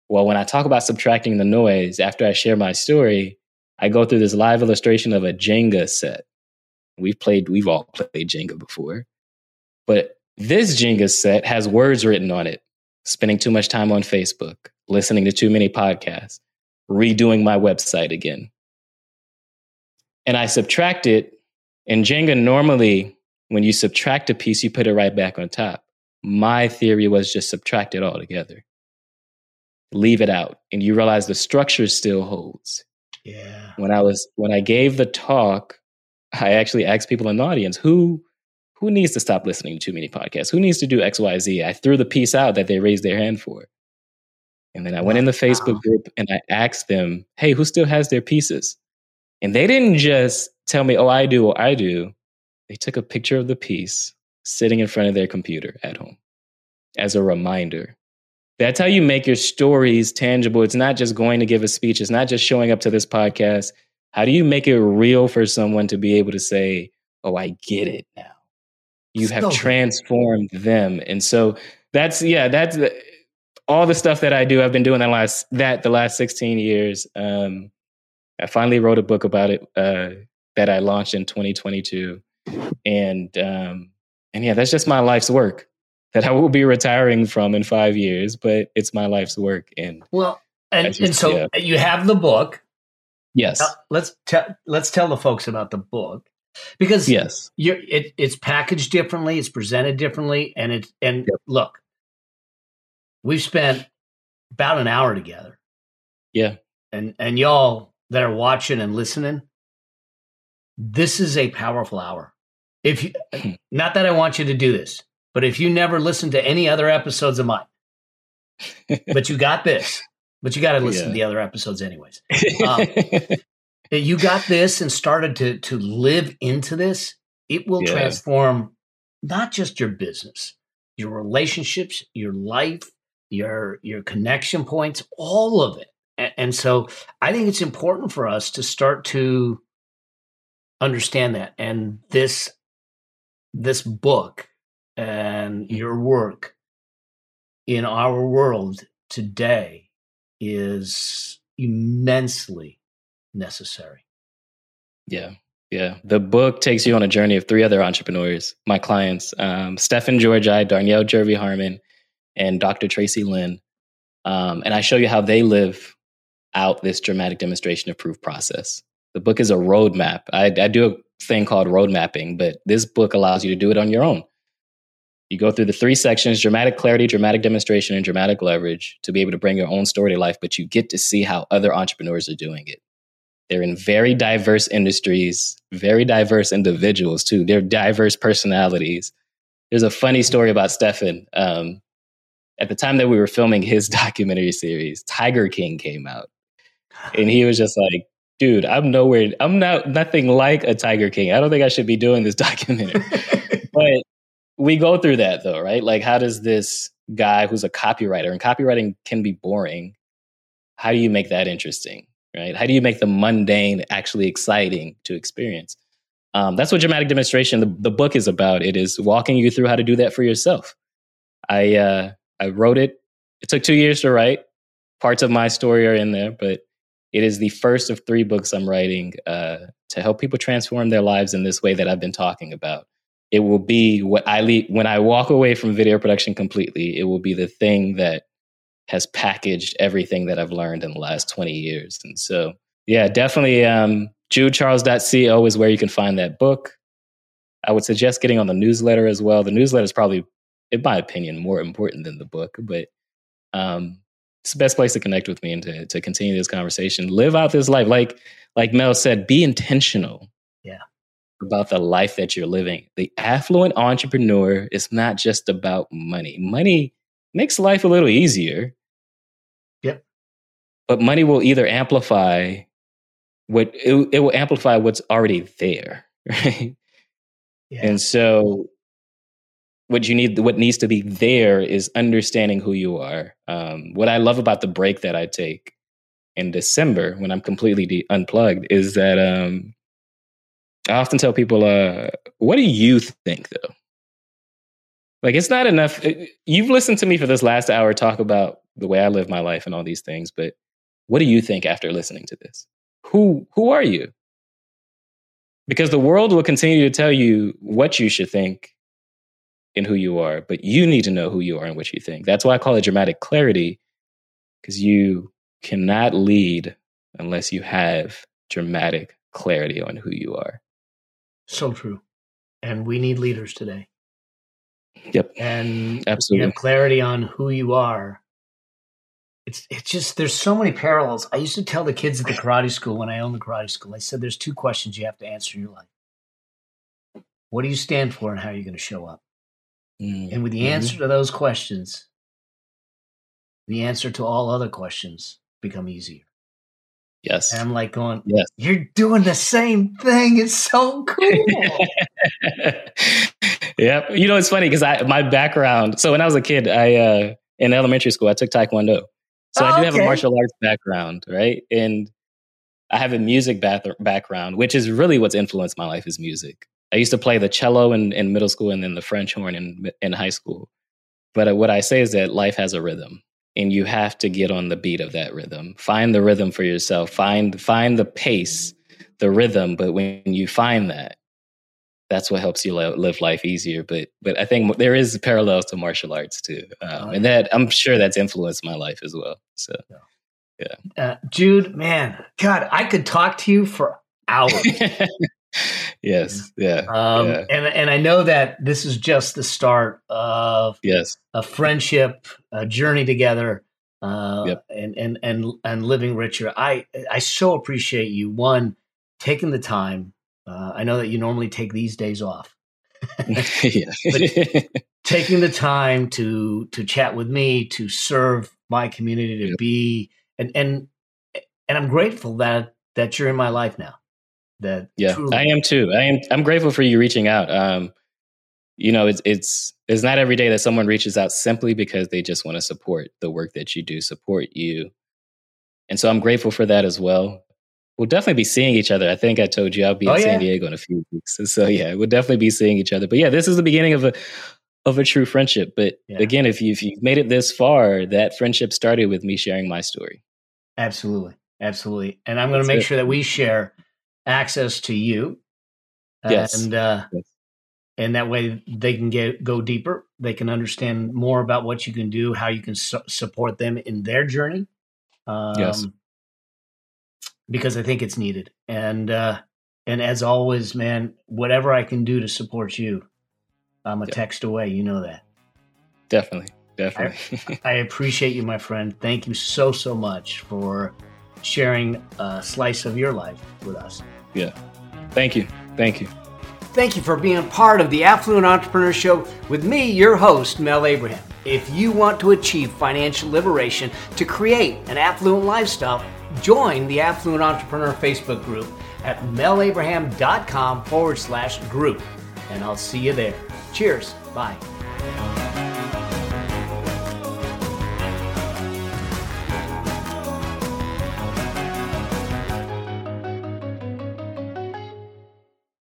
Well, when I talk about subtracting the noise, after I share my story, I go through this live illustration of a Jenga set. We've played, we've all played Jenga before. But this Jenga set has words written on it spending too much time on Facebook, listening to too many podcasts, redoing my website again. And I subtract it. In Jenga, normally, when you subtract a piece, you put it right back on top. My theory was just subtract it all together leave it out and you realize the structure still holds
yeah
when i was when i gave the talk i actually asked people in the audience who who needs to stop listening to too many podcasts? Who needs to do xyz i threw the piece out that they raised their hand for. And then i went in the facebook group and i asked them hey who still has their pieces? And they didn't just tell me oh i do or i do. They took a picture of the piece sitting in front of their computer at home as a reminder. That's how you make your stories tangible. It's not just going to give a speech, it's not just showing up to this podcast. How do you make it real for someone to be able to say, Oh, I get it now? You have transformed them. And so that's, yeah, that's all the stuff that I do. I've been doing that last, that the last 16 years. Um, I finally wrote a book about it uh, that I launched in 2022. And, um, and yeah, that's just my life's work that I will be retiring from in five years, but it's my life's work. And
well, and, just, and so yeah. you have the book.
Yes.
Now, let's tell let's tell the folks about the book because
yes,
you're it, it's packaged differently, it's presented differently, and it and yep. look, we've spent about an hour together.
Yeah,
and and y'all that are watching and listening, this is a powerful hour. If you, hmm. not that I want you to do this, but if you never listen to any other episodes of mine, [laughs] but you got this, but you got to listen yeah. to the other episodes anyways. [laughs] Um, you got this and started to to live into this, it will yeah. transform not just your business, your relationships, your life, your your connection points, all of it. And, and so I think it's important for us to start to understand that. And this this book and your work in our world today is immensely necessary.
Yeah. Yeah. The book takes you on a journey of three other entrepreneurs, my clients, um, Stefan Georgi, Darnyelle Jervey Harmon, and Dr. Tracy Lynn. Um, and I show you how they live out this dramatic demonstration of proof process. The book is a roadmap. I, I do a thing called road mapping, but this book allows you to do it on your own. You go through the three sections dramatic clarity, dramatic demonstration, and dramatic leverage to be able to bring your own story to life, but you get to see how other entrepreneurs are doing it. They're in very diverse industries, very diverse individuals too. They're diverse personalities. There's a funny story about Stefan. Um, at the time that we were filming his [laughs] documentary series, Tiger King came out. And he was just like, dude, I'm nowhere, I'm not nothing like a Tiger King. I don't think I should be doing this [laughs] documentary. [laughs] we go through that though, right? Like, how does this guy who's a copywriter and copywriting can be boring? How do you make that interesting, right? How do you make the mundane actually exciting to experience? Um, that's what dramatic demonstration the, the book is about. It is walking you through how to do that for yourself. I uh, I wrote it. It took two years to write. Parts of my story are in there, but it is the first of three books I'm writing uh, to help people transform their lives in this way that I've been talking about it will be what I leave when I walk away from video production completely. It will be the thing that has packaged everything that I've learned in the last 20 years. And so, yeah, definitely. Um, judecharles.co is where you can find that book. I would suggest getting on the newsletter as well. The newsletter is probably, in my opinion, more important than the book, but um, it's the best place to connect with me and to, to continue this conversation. Live out this life. Like, like Mel said, be intentional.
Yeah.
About the life that you're living. The affluent entrepreneur is not just about money. Money makes life a little easier.
Yep.
But money will either amplify what it, it will amplify what's already there, [laughs] right? Yeah. And so what you need what needs to be there is understanding who you are um, what i love about the break that i take in december when i'm completely de- unplugged is that um, i often tell people uh, what do you think though like it's not enough uh, you've listened to me for this last hour talk about the way i live my life and all these things but what do you think after listening to this who who are you because the world will continue to tell you what you should think and who you are, but you need to know who you are and what you think. That's why I call it dramatic clarity, because you cannot lead unless you have dramatic clarity on who you are.
So true. And we need leaders today.
Yep.
And
absolutely
you have clarity on who you are. It's it's just there's so many parallels. I used to tell the kids at the karate school when I owned the karate school, I said there's two questions you have to answer in your life. What do you stand for and how are you going to show up? Mm-hmm. And with the answer mm-hmm. to those questions, the answer to all other questions become easier.
Yes.
And I'm like going,
yes.
you're doing the same thing. It's so cool. [laughs]
yep. You know, it's funny because I my background. So when I was a kid, I uh in elementary school, I took Taekwondo. So oh, I do have a martial arts background, right? And I have a music bath- background, which is really what's influenced my life is music. I used to play the cello in, in middle school and then the French horn in, in high school. But uh, what I say is that life has a rhythm and you have to get on the beat of that rhythm. Find the rhythm for yourself. Find, find the pace, the rhythm. But when you find that, that's what helps you live life easier. But, but I think there is parallels to martial arts too. Um, oh, and that I'm sure that's influenced my life as well. So, yeah.
Uh, Jude, man, God, I could talk to you for hours. [laughs] [laughs]
yes. Yeah. Um,
yeah. And and I know that this is just the start of
yes
a friendship, a journey together, uh, yep. and and and and living richer. I I so appreciate you one taking the time. Uh, I know that you normally take these days off. [laughs] [laughs] taking the time to to chat with me to serve my community to yep. be and and and I'm grateful that that you're in my life now that
yeah truly- i am too. I am i'm grateful for you reaching out. Um you know it's it's it's not every day that someone reaches out simply because they just want to support the work that you do support you. And so i'm grateful for that as well. We'll definitely be seeing each other. I think i told you i'll be oh, in yeah. san diego in a few weeks. [laughs] So yeah we'll definitely be seeing each other. But yeah this is the beginning of a of a true friendship. But yeah. again if, you, if you've made it this far that friendship started with me sharing my story.
Absolutely. Absolutely. And i'm going to make it. sure that we share access to you.
Yes.
And uh, yes. and that way they can get go deeper. They can understand more about what you can do, how you can su- support them in their journey.
Um, yes.
Because I think it's needed. And uh, and as always, man, whatever I can do to support you, I'm a yep. text away. You know that.
Definitely. Definitely.
I, [laughs] I appreciate you, my friend. Thank you so, so much for sharing a slice of your life with us.
Yeah. Thank you. Thank you.
Thank you for being part of the Affluent Entrepreneur Show with me, your host, Mel Abraham. If you want to achieve financial liberation to create an affluent lifestyle, join the Affluent Entrepreneur Facebook group at melabraham.com forward slash group. And I'll see you there. Cheers. Bye.